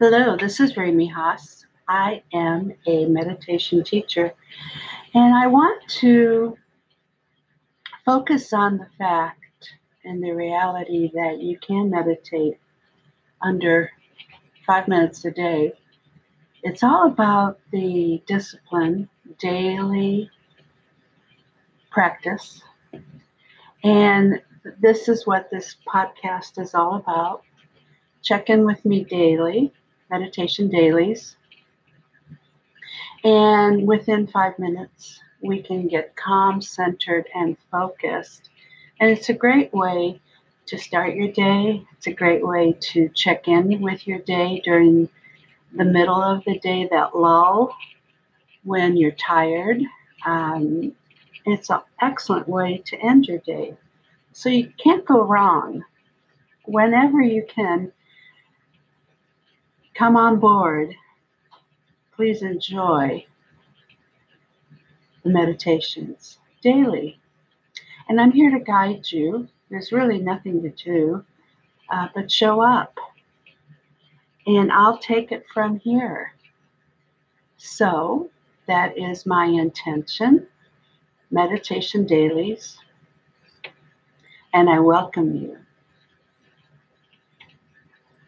Hello, this is Rami Haas. I am a meditation teacher, and I want to focus on the fact and the reality that you can meditate under five minutes a day. It's all about the discipline, daily practice, and this is what this podcast is all about. Check in with me daily meditation dailies. And within five minutes, we can get calm, centered, and focused. And it's a great way to start your day. It's a great way to check in with your day during the middle of the day, that lull when you're tired. Um, it's an excellent way to end your day. So you can't go wrong. Whenever you can, come on board. Please enjoy the meditations daily. And I'm here to guide you. There's really nothing to do uh, but show up. And I'll take it from here. So, that is my intention. Meditation dailies. And I welcome you.